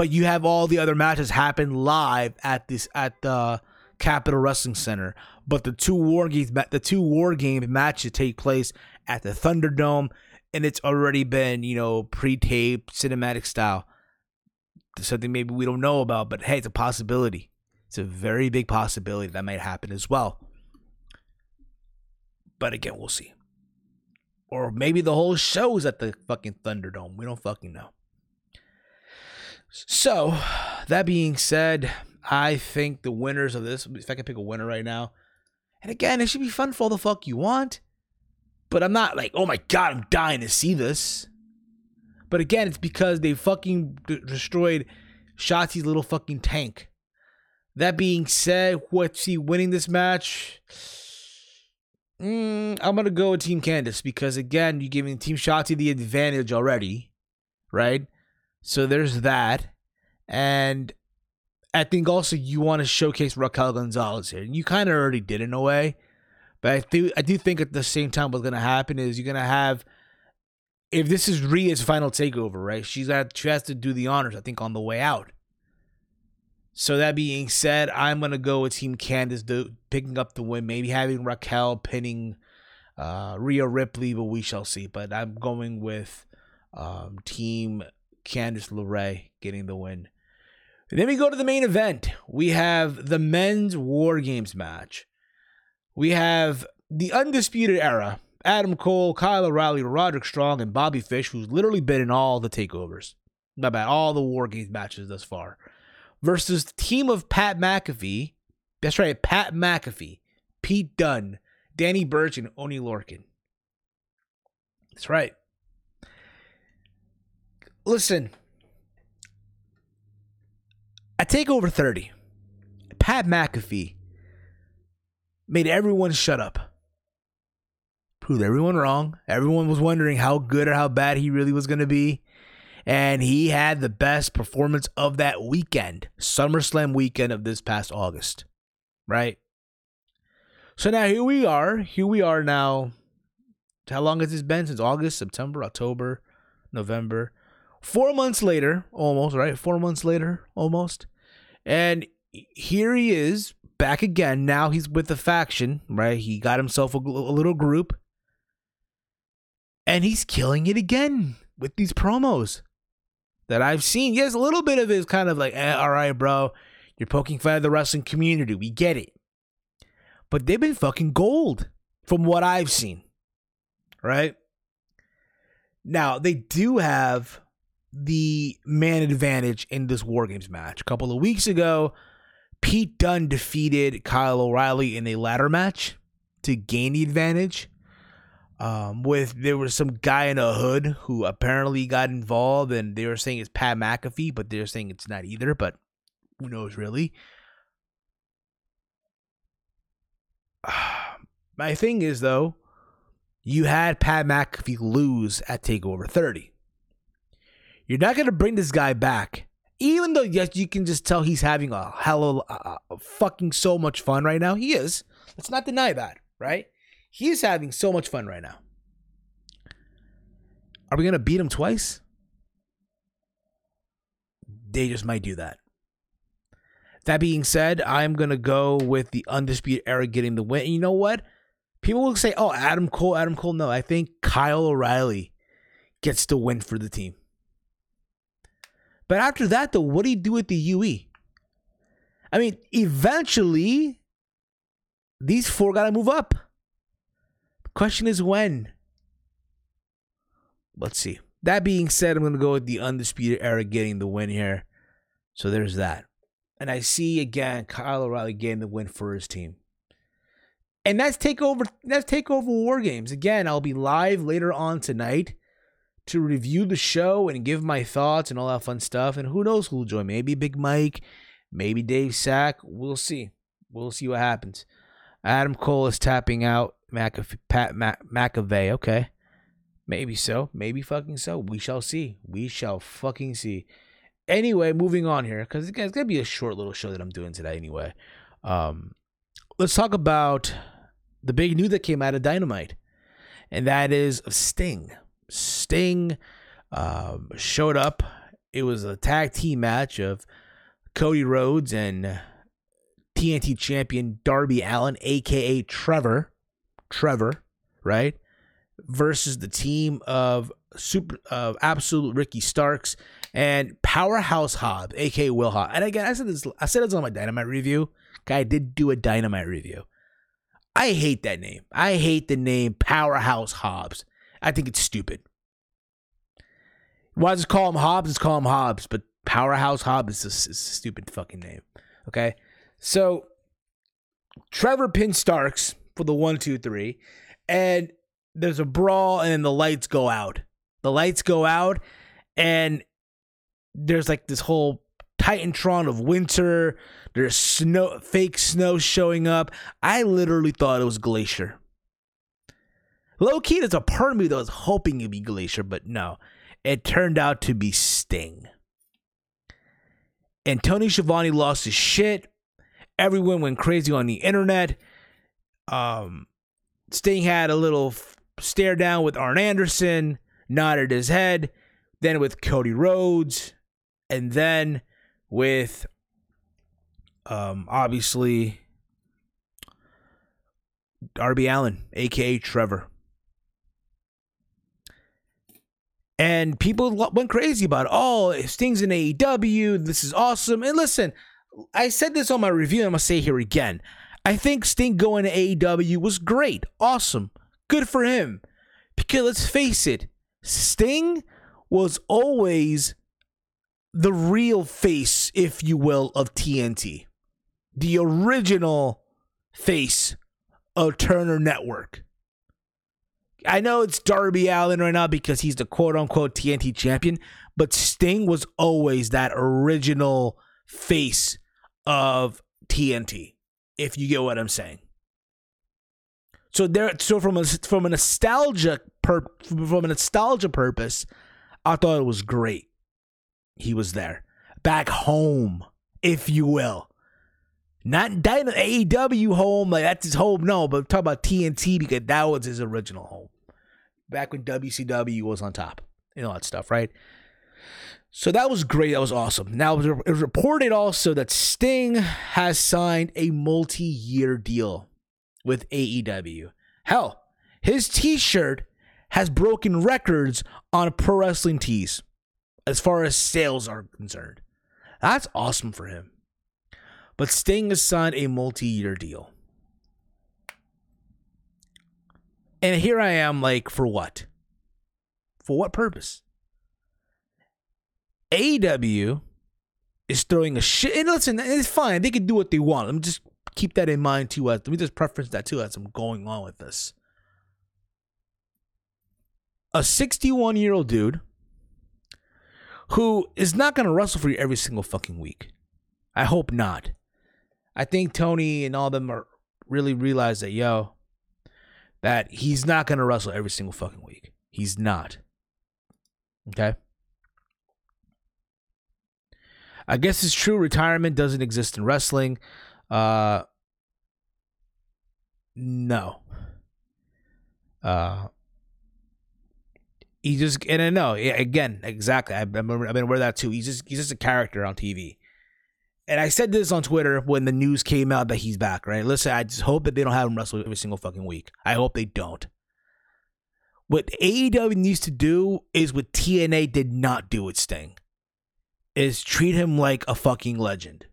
but you have all the other matches happen live at this at the Capitol Wrestling Center. But the two war games, the two war game matches take place at the Thunderdome, and it's already been you know pre-taped cinematic style. Something maybe we don't know about, but hey, it's a possibility. It's a very big possibility that might happen as well. But again, we'll see. Or maybe the whole show is at the fucking Thunderdome. We don't fucking know. So, that being said, I think the winners of this, if I can pick a winner right now, and again, it should be fun for all the fuck you want, but I'm not like, oh my god, I'm dying to see this. But again, it's because they fucking d- destroyed Shotzi's little fucking tank. That being said, what's he winning this match? Mm, I'm gonna go with Team Candice because again, you're giving Team Shotzi the advantage already, right? So there's that. And I think also you want to showcase Raquel Gonzalez here. And you kind of already did in a way. But I do I do think at the same time what's gonna happen is you're gonna have if this is Rhea's final takeover, right? She's got she has to do the honors, I think, on the way out. So that being said, I'm gonna go with Team Candice do, picking up the win, maybe having Raquel pinning uh Rhea Ripley, but we shall see. But I'm going with um, Team Candice LeRae getting the win. Then we go to the main event. We have the men's War Games match. We have the Undisputed Era Adam Cole, Kyle O'Reilly, Roderick Strong, and Bobby Fish, who's literally been in all the takeovers. Not bad, all the War Games matches thus far. Versus the team of Pat McAfee. That's right, Pat McAfee, Pete Dunne, Danny Burch, and Oni Lorcan. That's right listen, I take over 30. Pat McAfee made everyone shut up. Proved everyone wrong. Everyone was wondering how good or how bad he really was going to be. And he had the best performance of that weekend, SummerSlam weekend of this past August. Right? So now here we are. Here we are now. How long has this been? Since August, September, October, November. Four months later, almost, right? Four months later, almost. And here he is back again. Now he's with the faction, right? He got himself a, a little group. And he's killing it again with these promos that I've seen. Yes, a little bit of it is kind of like, eh, all right, bro. You're poking fun at the wrestling community. We get it. But they've been fucking gold from what I've seen. Right? Now, they do have the man advantage in this War Games match. A couple of weeks ago, Pete Dunne defeated Kyle O'Reilly in a ladder match to gain the advantage. Um, with there was some guy in a hood who apparently got involved, and they were saying it's Pat McAfee, but they're saying it's not either. But who knows, really? My thing is though, you had Pat McAfee lose at Takeover 30. You're not gonna bring this guy back, even though yes, you can just tell he's having a hell of uh, fucking so much fun right now. He is. Let's not deny that, right? He's having so much fun right now. Are we going to beat him twice? They just might do that. That being said, I'm going to go with the Undisputed Era getting the win. And you know what? People will say, oh, Adam Cole, Adam Cole. No, I think Kyle O'Reilly gets the win for the team. But after that, though, what do you do with the UE? I mean, eventually, these four got to move up. Question is when. Let's see. That being said, I'm going to go with the Undisputed Era getting the win here. So there's that. And I see again Kyle O'Reilly getting the win for his team. And that's takeover that's takeover war games. Again, I'll be live later on tonight to review the show and give my thoughts and all that fun stuff. And who knows who'll join? Maybe Big Mike, maybe Dave Sack. We'll see. We'll see what happens. Adam Cole is tapping out. McAfee, Pat Mac, McAvey. Okay, maybe so. Maybe fucking so. We shall see. We shall fucking see. Anyway, moving on here because it's gonna be a short little show that I'm doing today. Anyway, um, let's talk about the big news that came out of Dynamite, and that is Sting. Sting um, showed up. It was a tag team match of Cody Rhodes and TNT champion Darby Allin, aka Trevor, Trevor, right? Versus the team of super of absolute Ricky Starks and Powerhouse Hobbs, aka Will Hobbs. And again, I said this I said this on my Dynamite review. I did do a Dynamite review. I hate that name. I hate the name Powerhouse Hobbs. I think it's stupid. Why just call him Hobbs? Just call him Hobbs. But Powerhouse Hobbs is a, is a stupid fucking name. Okay. So Trevor pin Starks for the one, two, three, and there's a brawl, and the lights go out. The lights go out, and there's like this whole Titantron of winter. There's snow, fake snow showing up. I literally thought it was Glacier. Low key, there's a part of me that was hoping it'd be Glacier, but no, it turned out to be Sting. And Tony Schiavone lost his shit. Everyone went crazy on the internet. Um, Sting had a little stare down with Arn Anderson, nodded his head, then with Cody Rhodes, and then with um, obviously Darby Allin, aka Trevor. And people went crazy about it. Oh, Sting's in AEW. This is awesome. And listen, I said this on my review. I'm gonna say here again. I think Sting going to AEW was great, awesome, good for him. Because let's face it, Sting was always the real face, if you will, of TNT, the original face of Turner Network. I know it's Darby Allin right now because he's the quote unquote TNT champion, but Sting was always that original face of TNT, if you get what I'm saying. So there, so from a from a nostalgia per, from a nostalgia purpose, I thought it was great. He was there, back home, if you will. Not Dyna AEW home, like that's his home. No, but talk about TNT because that was his original home. Back when WCW was on top and all that stuff, right? So that was great. That was awesome. Now, it was reported also that Sting has signed a multi year deal with AEW. Hell, his t shirt has broken records on pro wrestling tees as far as sales are concerned. That's awesome for him. But Sting has signed a multi-year deal. And here I am, like, for what? For what purpose? AEW is throwing a shit. And listen, it's fine. They can do what they want. Let me just keep that in mind too. Let me just preference that too as I'm going on with this. A 61 year old dude who is not going to wrestle for you every single fucking week. I hope not. I think Tony and all them are really realize that, yo, that he's not going to wrestle every single fucking week. He's not. Okay? I guess it's true. Retirement doesn't exist in wrestling. Uh, no. Uh, he just and I know again exactly. I, I've been aware of that too. He's just he's just a character on TV. And I said this on Twitter when the news came out that he's back. Right? Listen, I just hope that they don't have him wrestle every single fucking week. I hope they don't. What AEW needs to do is what TNA did not do with Sting is treat him like a fucking legend.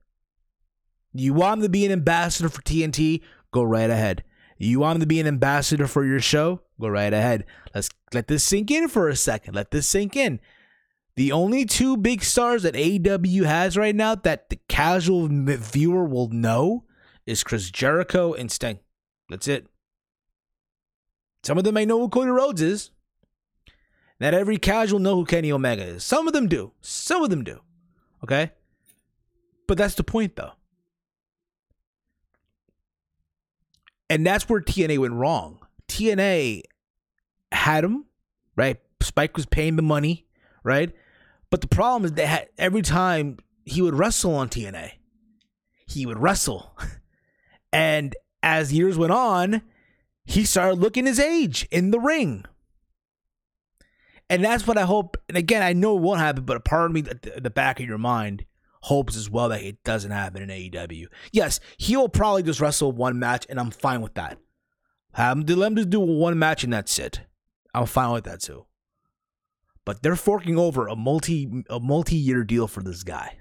You want him to be an ambassador for TNT? Go right ahead. You want him to be an ambassador for your show? Go right ahead. Let's let this sink in for a second. Let this sink in. The only two big stars that AEW has right now that the casual viewer will know is Chris Jericho and Sting. That's it. Some of them may know who Cody Rhodes is. Not every casual know who Kenny Omega is. Some of them do. Some of them do. Okay? But that's the point, though. And that's where TNA went wrong. TNA had him, right? Spike was paying the money, right? But the problem is that every time he would wrestle on TNA, he would wrestle. and as years went on, he started looking his age in the ring. And that's what I hope. And again, I know it won't happen, but a part of me at the back of your mind hopes as well that it doesn't happen in AEW. Yes, he'll probably just wrestle one match, and I'm fine with that. Um, Have him, let him just do one match, and that's it. I'm fine with that too. But they're forking over a multi a multi year deal for this guy.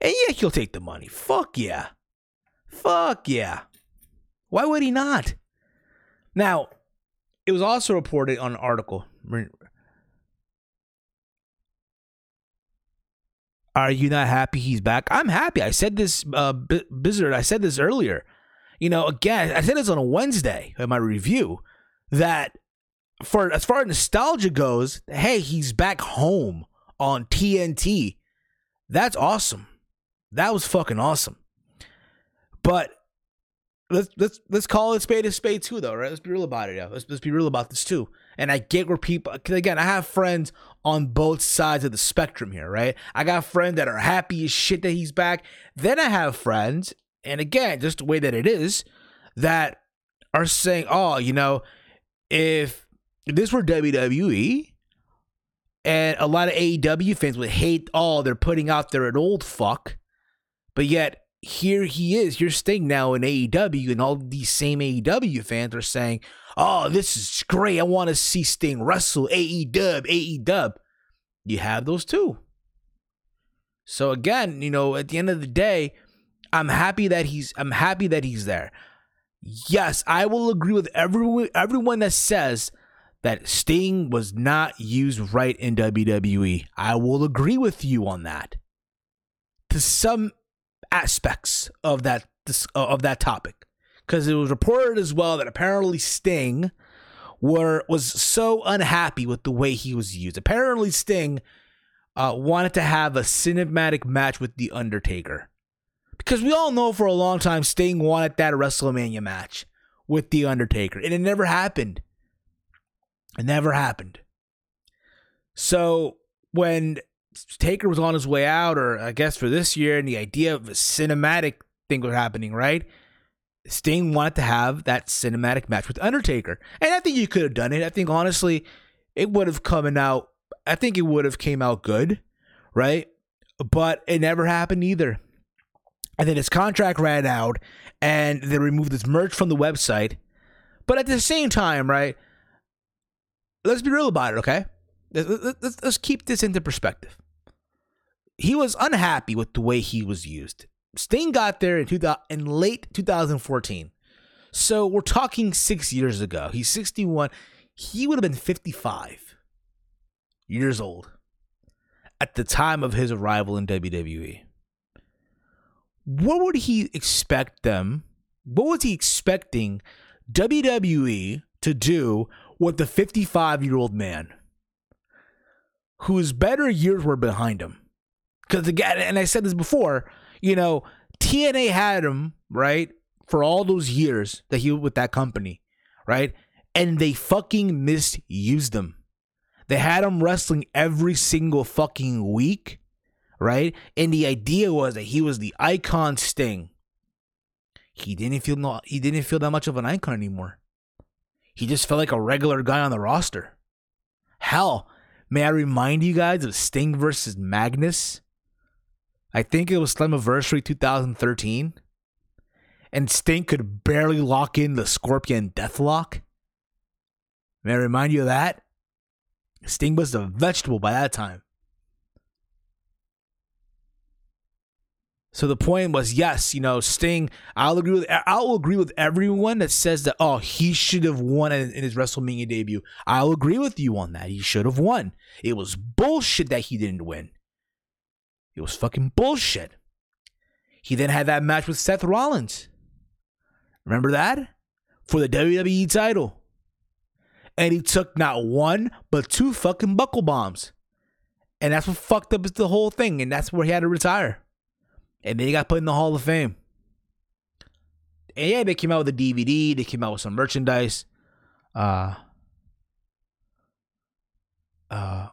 And yeah, he'll take the money. Fuck yeah. Fuck yeah. Why would he not? Now, it was also reported on an article Are you not happy he's back? I'm happy. I said this, uh, Blizzard. I said this earlier. You know, again, I said this on a Wednesday in my review that for as far as nostalgia goes, hey, he's back home on TNT. That's awesome. That was fucking awesome. But let's let's let's call it spade a spade too, though, right? Let's be real about it. Yeah, let's let's be real about this too. And I get where people, again, I have friends on both sides of the spectrum here, right? I got friends that are happy as shit that he's back. Then I have friends, and again, just the way that it is, that are saying, oh, you know, if this were WWE, and a lot of AEW fans would hate, oh, they're putting out there an old fuck, but yet here he is, here's Sting now in AEW, and all these same AEW fans are saying, oh, this is great. I want to see Sting wrestle AEW, AEW. You have those too. So again, you know, at the end of the day, I'm happy that he's I'm happy that he's there. Yes, I will agree with everyone everyone that says that Sting was not used right in WWE. I will agree with you on that. To some aspects of that of that topic because it was reported as well that apparently Sting were was so unhappy with the way he was used. Apparently, Sting uh, wanted to have a cinematic match with the Undertaker because we all know for a long time Sting wanted that WrestleMania match with the Undertaker, and it never happened. It never happened. So when Taker was on his way out, or I guess for this year, and the idea of a cinematic thing was happening, right? Sting wanted to have that cinematic match with Undertaker. And I think you could have done it. I think honestly, it would have come out I think it would have came out good, right? But it never happened either. And then his contract ran out and they removed his merch from the website. But at the same time, right? Let's be real about it, okay? Let's, let's, keep this into perspective. He was unhappy with the way he was used. Sting got there in 2000, in late 2014. So we're talking six years ago. He's 61. He would have been 55 years old at the time of his arrival in WWE. What would he expect them? What was he expecting WWE to do with the 55 year old man whose better years were behind him? Because again, and I said this before, you know, TNA had him, right, for all those years that he was with that company, right? And they fucking misused him. They had him wrestling every single fucking week, right? And the idea was that he was the icon Sting. He didn't feel no, he didn't feel that much of an icon anymore. He just felt like a regular guy on the roster. Hell, may I remind you guys of Sting versus Magnus? I think it was Slammiversary 2013. And Sting could barely lock in the Scorpion Deathlock. May I remind you of that? Sting was a vegetable by that time. So the point was, yes, you know, Sting. I'll agree with I'll agree with everyone that says that oh he should have won in, his WrestleMania debut. I'll agree with you on that. He should have won. It was bullshit that he didn't win. It was fucking bullshit. He then had that match with Seth Rollins. Remember that? For the WWE title. And he took not one, but two fucking buckle bombs. And that's what fucked up the whole thing. And that's where he had to retire. And then he got put in the Hall of Fame. And yeah, they came out with a DVD, they came out with some merchandise. Uh uh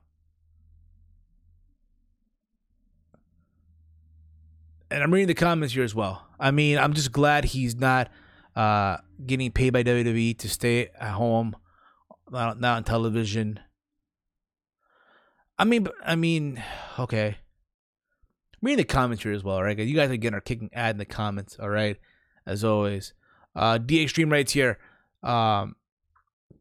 and I'm reading the comments here as well. I mean, I'm just glad he's not uh, getting paid by WWE to stay at home, not, not on television. I mean, I mean, okay. Reading the comments here as well, right? You guys again are kicking ad in the comments, all right? As always, uh, D Extreme writes here. Um,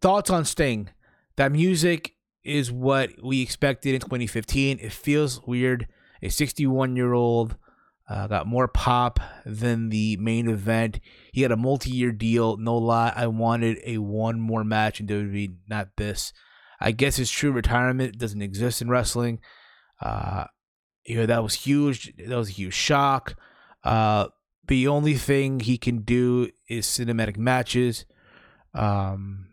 thoughts on Sting? That music is what we expected in 2015. It feels weird. A 61 year old uh, got more pop than the main event. He had a multi-year deal. No lie, I wanted a one more match in WWE, not this. I guess his true retirement doesn't exist in wrestling. Uh, you know that was huge. That was a huge shock. Uh, the only thing he can do is cinematic matches. Um,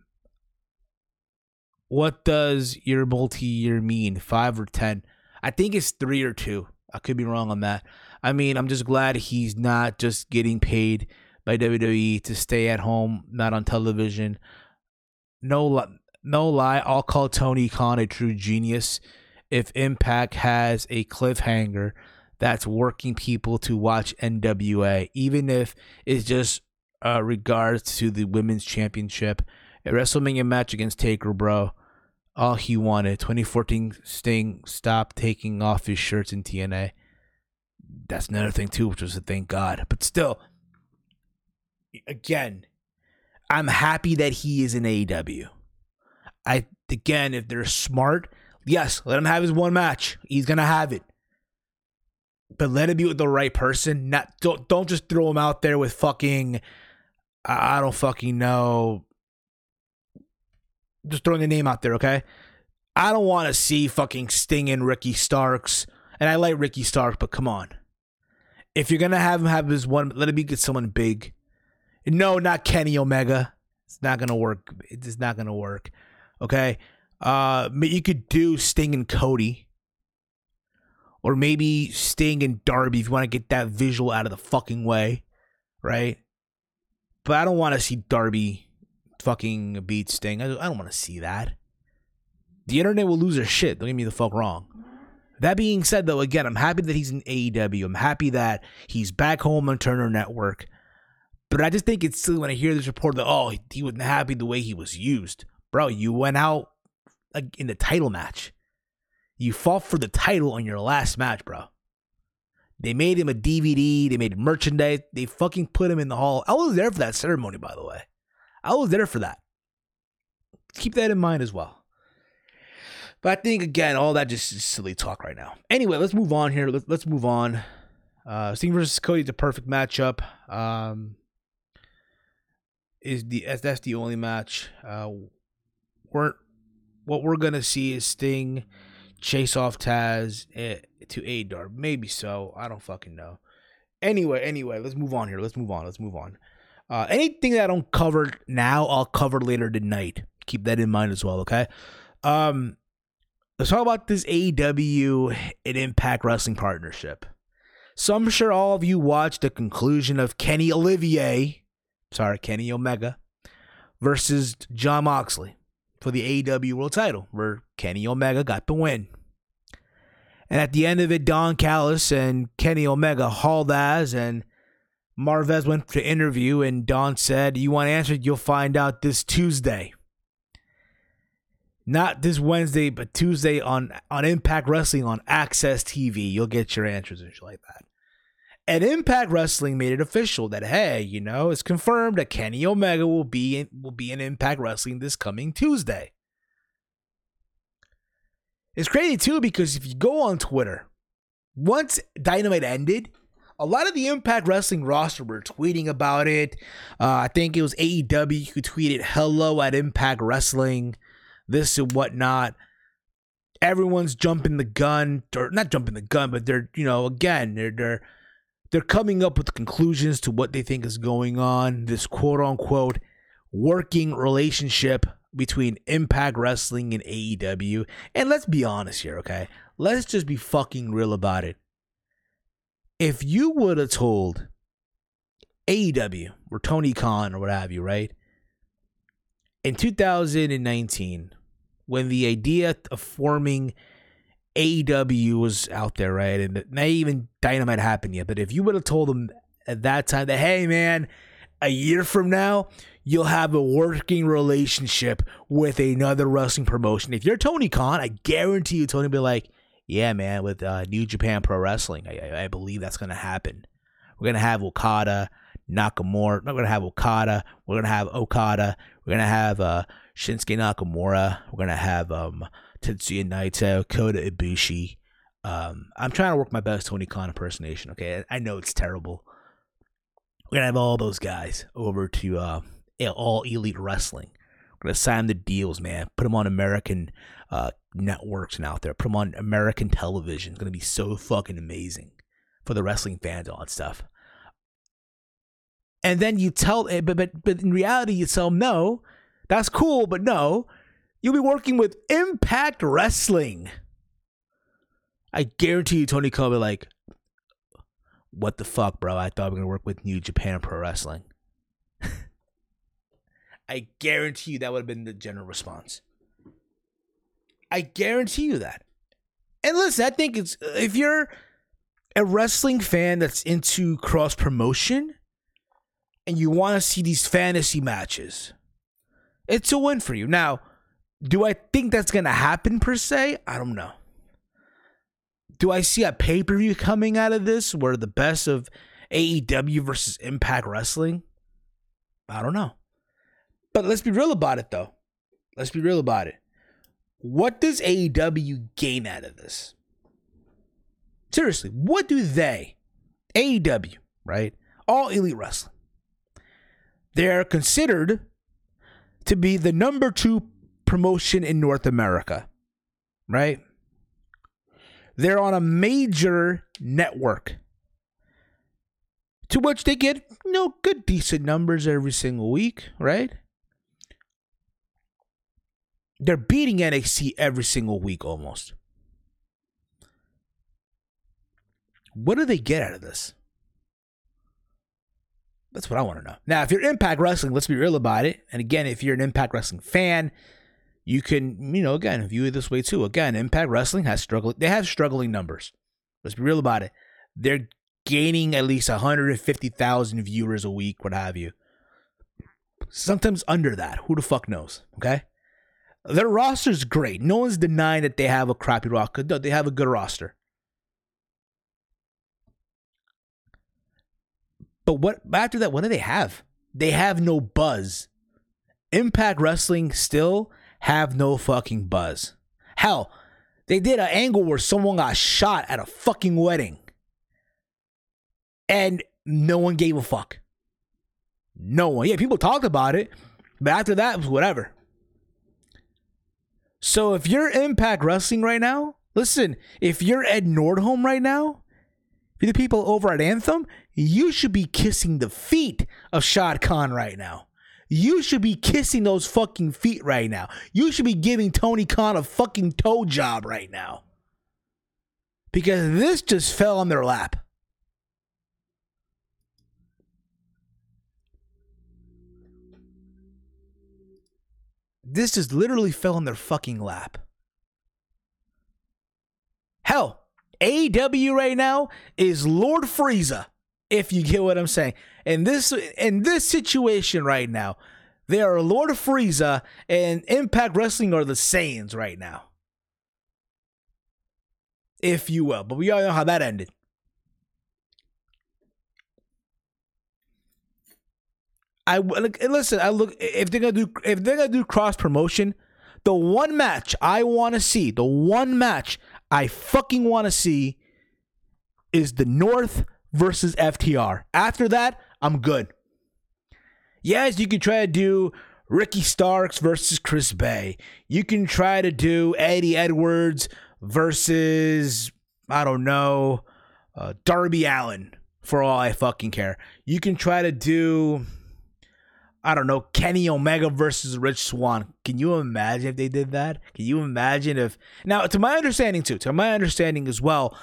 what does your multi-year mean? Five or ten? I think it's three or two. I could be wrong on that. I mean, I'm just glad he's not just getting paid by WWE to stay at home, not on television. No, no lie, I'll call Tony Khan a true genius. If Impact has a cliffhanger that's working people to watch NWA, even if it's just uh, regards to the women's championship, a WrestleMania match against Taker, bro. All he wanted. 2014 Sting stopped taking off his shirts in TNA that's another thing too, which was a thank God. But still, again, I'm happy that he is in AEW. I again, if they're smart, yes, let him have his one match. He's gonna have it. But let it be with the right person. Not don't don't just throw him out there with fucking I don't fucking know. Just throwing a name out there, okay? I don't want to see fucking Sting and Ricky Starks. And I like Ricky Starks, but come on if you're gonna have him have his one, let it be get someone big. No, not Kenny Omega. It's not gonna work. It's not gonna work. Okay. Uh, you could do Sting and Cody, or maybe Sting and Darby if you want to get that visual out of the fucking way, right? But I don't want to see Darby fucking beat Sting. I don't want to see that. The internet will lose their shit. Don't get me the fuck wrong. That being said, though, again, I'm happy that he's in AEW. I'm happy that he's back home on Turner Network. But I just think it's silly when I hear this report that, oh, he wasn't happy the way he was used. Bro, you went out in the title match. You fought for the title on your last match, bro. They made him a DVD. They made merchandise. They fucking put him in the hall. I was there for that ceremony, by the way. I was there for that. Keep that in mind as well. But I think again, all that just is silly talk right now. Anyway, let's move on here. Let's let's move on. Uh, Sting versus Cody is the perfect matchup. Um, is the that's the only match. Uh, we're what we're gonna see is Sting chase off Taz eh, to Adar. Maybe so. I don't fucking know. Anyway, anyway, let's move on here. Let's move on. Let's move on. Uh, anything that I don't cover now, I'll cover later tonight. Keep that in mind as well. Okay. Um, let's talk about this AEW and Impact Wrestling partnership. So I'm sure all of you watched the conclusion of Kenny Olivier, sorry, Kenny Omega, versus Jon Moxley for the AEW World Title, where Kenny Omega got the win. And at the end of it, Don Callis and Kenny Omega hauled ass, and Marvez went to interview, and Don said, "You want answers? You'll find out this Tuesday." Not this Wednesday, but Tuesday on on Impact Wrestling on AXS TV. You'll get your answers and shit like that. And Impact Wrestling made it official that hey, you know, it's confirmed that Kenny Omega will be in, will be in Impact Wrestling this coming Tuesday. It's crazy too because if you go on Twitter, once Dynamite ended, a lot of the Impact Wrestling roster were tweeting about it. Uh, I think it was AEW who tweeted "Hello at Impact Wrestling," this and whatnot. Everyone's jumping the gun, or not jumping the gun, but they're you know again they're they're they're coming up with conclusions to what they think is going on. This quote unquote working relationship between Impact Wrestling and AEW. And let's be honest here, okay? Let's just be fucking real about it. If you would have told AEW or Tony Khan or what have you, right? In 2019, when the idea of forming AEW was out there, right? And not even Dynamite happened yet. But if you would have told them at that time that, hey, man, a year from now, you'll have a working relationship with another wrestling promotion. If you're Tony Khan, I guarantee you, Tony will be like, yeah, man, with uh, New Japan Pro Wrestling, I, I believe that's going to happen. We're going to have Okada, Nakamura. Not going to have Okada. We're going to have Okada. We're going to have uh, Shinsuke Nakamura. We're going to have um, Tetsuya Naito, Kota Ibushi. Um, I'm trying to work my best Tony Khan impersonation. Okay, I know it's terrible. We're gonna have all those guys over to uh, all elite wrestling. We're gonna sign the deals, man. Put them on American uh, networks and out there. Put them on American television. It's gonna be so fucking amazing for the wrestling fans, and all that stuff. And then you tell, eh, but but but in reality, you tell them no. That's cool, but no. You'll be working with Impact Wrestling. I guarantee you, Tony Khan will be like, "What the fuck, bro? I thought we were gonna work with New Japan Pro Wrestling." I guarantee you that would have been the general response. I guarantee you that. And listen, I think it's uh, if you're a wrestling fan that's into cross promotion and you want to see these fantasy matches, it's a win for you. Now, do I think that's going to happen per se? I don't know. Do I see a pay per view coming out of this where the best of AEW versus Impact Wrestling? I don't know. But let's be real about it, though. Let's be real about it. What does AEW gain out of this? Seriously, what do they, AEW, right? All Elite Wrestling, they're considered to be the number two promotion in North America, right? They're on a major network to which they get, you know, good, decent numbers every single week, right? They're beating NXT every single week almost. What do they get out of this? That's what I want to know. Now, if you're Impact Wrestling, let's be real about it. And again, if you're an Impact Wrestling fan, you can, you know, again, view it this way too. Again, Impact Wrestling has struggled. They have struggling numbers. Let's be real about it. They're gaining at least 150,000 viewers a week, what have you. Sometimes under that. Who the fuck knows? Okay. Their roster's great. No one's denying that they have a crappy roster. No, they have a good roster. But what after that, what do they have? They have no buzz. Impact Wrestling still have no fucking buzz. Hell, they did an angle where someone got shot at a fucking wedding. And no one gave a fuck. No one. Yeah, people talked about it, but after that, it was whatever. So if you're Impact Wrestling right now, listen, if you're Ed Nordholm right now, if you're the people over at Anthem, you should be kissing the feet of Shad Khan right now. You should be kissing those fucking feet right now. You should be giving Tony Khan a fucking toe job right now. Because this just fell on their lap. This just literally fell on their fucking lap. Hell, AEW right now is Lord Frieza, if you get what I'm saying. In this in this situation right now, they are Lord of Frieza and Impact Wrestling are the Saiyans right now. If you will. But we all know how that ended. I like listen. I look if they're gonna do if they're gonna do cross promotion, the one match I want to see, the one match I fucking want to see, is the North versus FTR. After that, I'm good. Yes, you can try to do Ricky Starks versus Chris Bey. You can try to do Eddie Edwards versus I don't know uh, Darby Allin, For all I fucking care, you can try to do I don't know, Kenny Omega versus Rich Swann. Can you imagine if they did that? Can you imagine if now to my understanding too, to my understanding as well,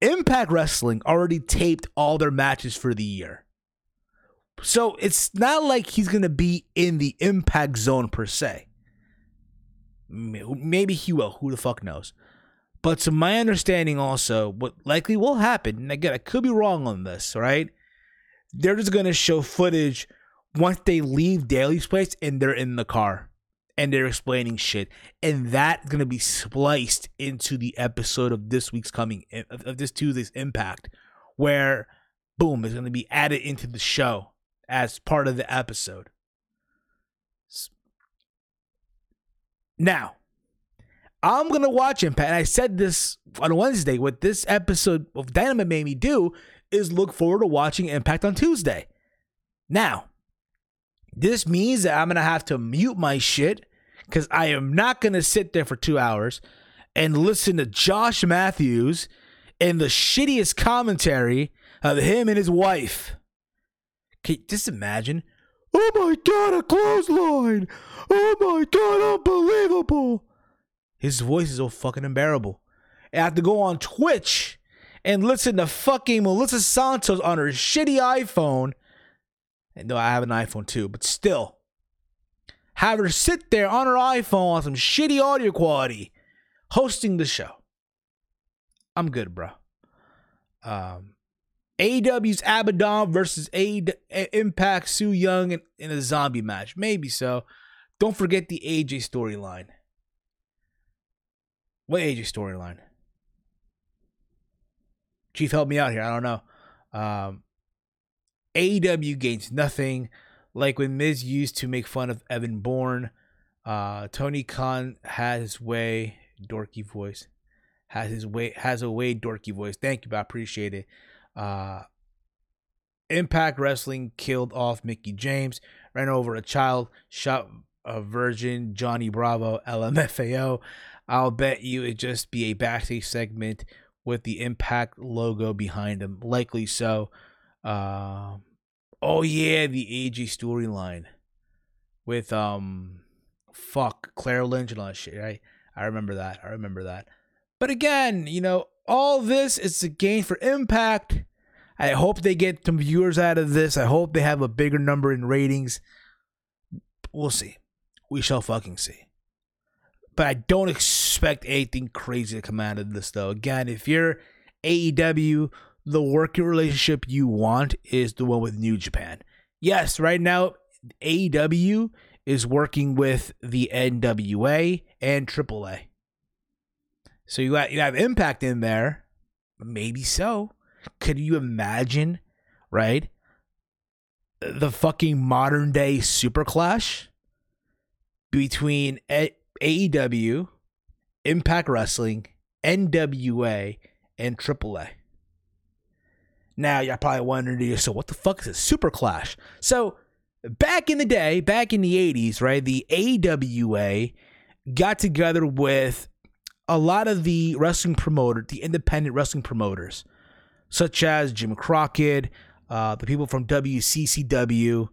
Impact Wrestling already taped all their matches for the year. So it's not like he's gonna be in the impact zone per se. Maybe he will, who the fuck knows. But to my understanding also, what likely will happen, and again, I could be wrong on this, right? They're just gonna show footage once they leave Daily's place and they're in the car and they're explaining shit. And that's gonna be spliced into the episode of this week's coming eh, of this Tuesday's impact, where boom is gonna be added into the show as part of the episode. Now, I'm gonna watch Impact, and I said this on Wednesday. What this episode of Dynamite made me do is look forward to watching Impact on Tuesday. Now, this means that I'm gonna have to mute my shit because I am not gonna sit there for two hours and listen to Josh Mathews and the shittiest commentary of him and his wife. Can you just imagine? Oh my god, a clothesline! Oh my god, unbelievable! His voice is so fucking unbearable. I have to go on Twitch and listen to fucking Melissa Santos on her shitty iPhone and no, I have an iPhone too, but still. Have her sit there on her iPhone on some shitty audio quality hosting the show. I'm good, bro. Um, AEW's Abadon versus A Impact Su Yung in, in a zombie match. Maybe so. Don't forget the AJ storyline. What AJ storyline? Chief, help me out here. I don't know. Um, AEW gains nothing. Like when Miz used to make fun of Evan Bourne, uh, Tony Khan has his way, dorky voice, has his way, has a way dorky voice. Thank you, I appreciate it. Uh, Impact Wrestling killed off Mickie James, ran over a child, shot a virgin, Johnny Bravo, LMFAO. I'll bet you it just be a backstage segment with the Impact logo behind him. Likely so. Uh, oh yeah, the AJ storyline with um, fuck Claire Lynch and all that shit. Right? I remember that. I remember that. But again, you know, all this is a gain for Impact. I hope they get some viewers out of this. I hope they have a bigger number in ratings. We'll see. We shall fucking see. But I don't expect anything crazy to come out of this, though. Again, if you're AEW, the working relationship you want is the one with New Japan. Yes, right now AEW is working with the NWA and AAA. So you got you have Impact in there, maybe so. Could you imagine, right? The fucking modern day super clash between AEW, Impact Wrestling, NWA, and AAA. Now you're probably wondering to yourself, what the fuck is a super clash? So back in the day, back in the 80s, right, the AWA got together with a lot of the wrestling promoter, the independent wrestling promoters, such as Jim Crockett, uh, the people from WCCW,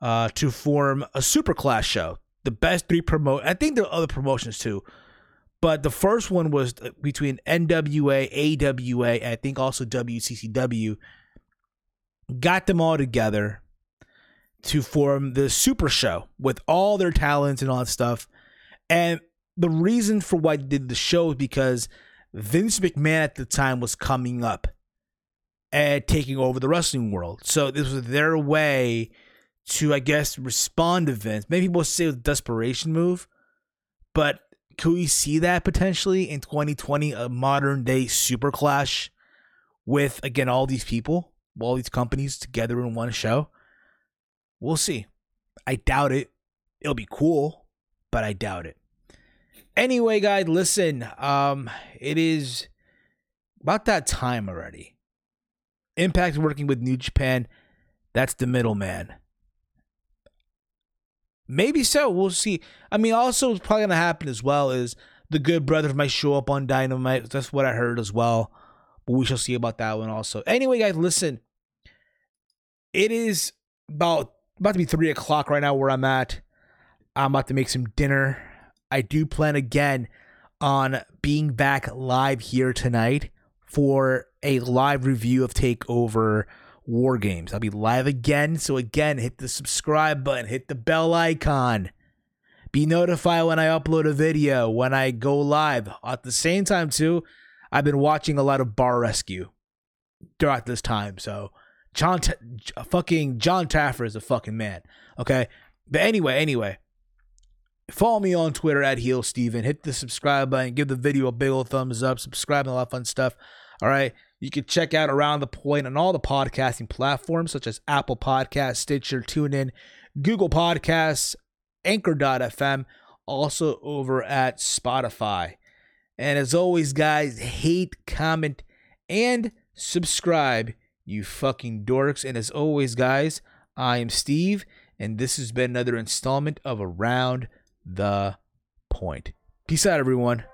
uh, to form a super clash show. The best three promote. I think there are other promotions too, but the first one was uh, between NWA, AWA, and I think also WCCW. Got them all together to form the Super Show with all their talents and all that stuff. And the reason for why they did the show is because Vince McMahon at the time was coming up and taking over the wrestling world. So this was their way to, I guess, respond to Vince. Maybe people say it was a desperation move, but could we see that potentially in 2020, a modern day super clash with again all these people, all these companies together in one show? We'll see. I doubt it. It'll be cool, but I doubt it. Anyway, guys, listen. Um, it is about that time already. Impact working with New Japan. That's the middleman. Maybe so. We'll see. I mean, also, what's probably going to happen as well is the Good Brothers might show up on Dynamite. That's what I heard as well. But we shall see about that one also. Anyway, guys, listen. It is about about to be three o'clock right now where I'm at. I'm about to make some dinner. I do plan again on being back live here tonight for a live review of Takeover War Games. I'll be live again. So, again, hit the subscribe button, hit the bell icon. Be notified when I upload a video, when I go live. At the same time, too, I've been watching a lot of Bar Rescue throughout this time. So, Jon, fucking Jon Taffer is a fucking man. Okay. But anyway, anyway, follow me on Twitter at Heel Steven. Hit the subscribe button. Give the video a big old thumbs up. Subscribe and a lot of fun stuff. All right. You can check out Around the Point on all the podcasting platforms such as Apple Podcasts, Stitcher, TuneIn, Google Podcasts, Anchor.fm, also over at Spotify. And as always, guys, hate, comment, and subscribe, you fucking dorks. And as always, guys, I am Steve, and this has been another installment of Around the Point. Peace out, everyone.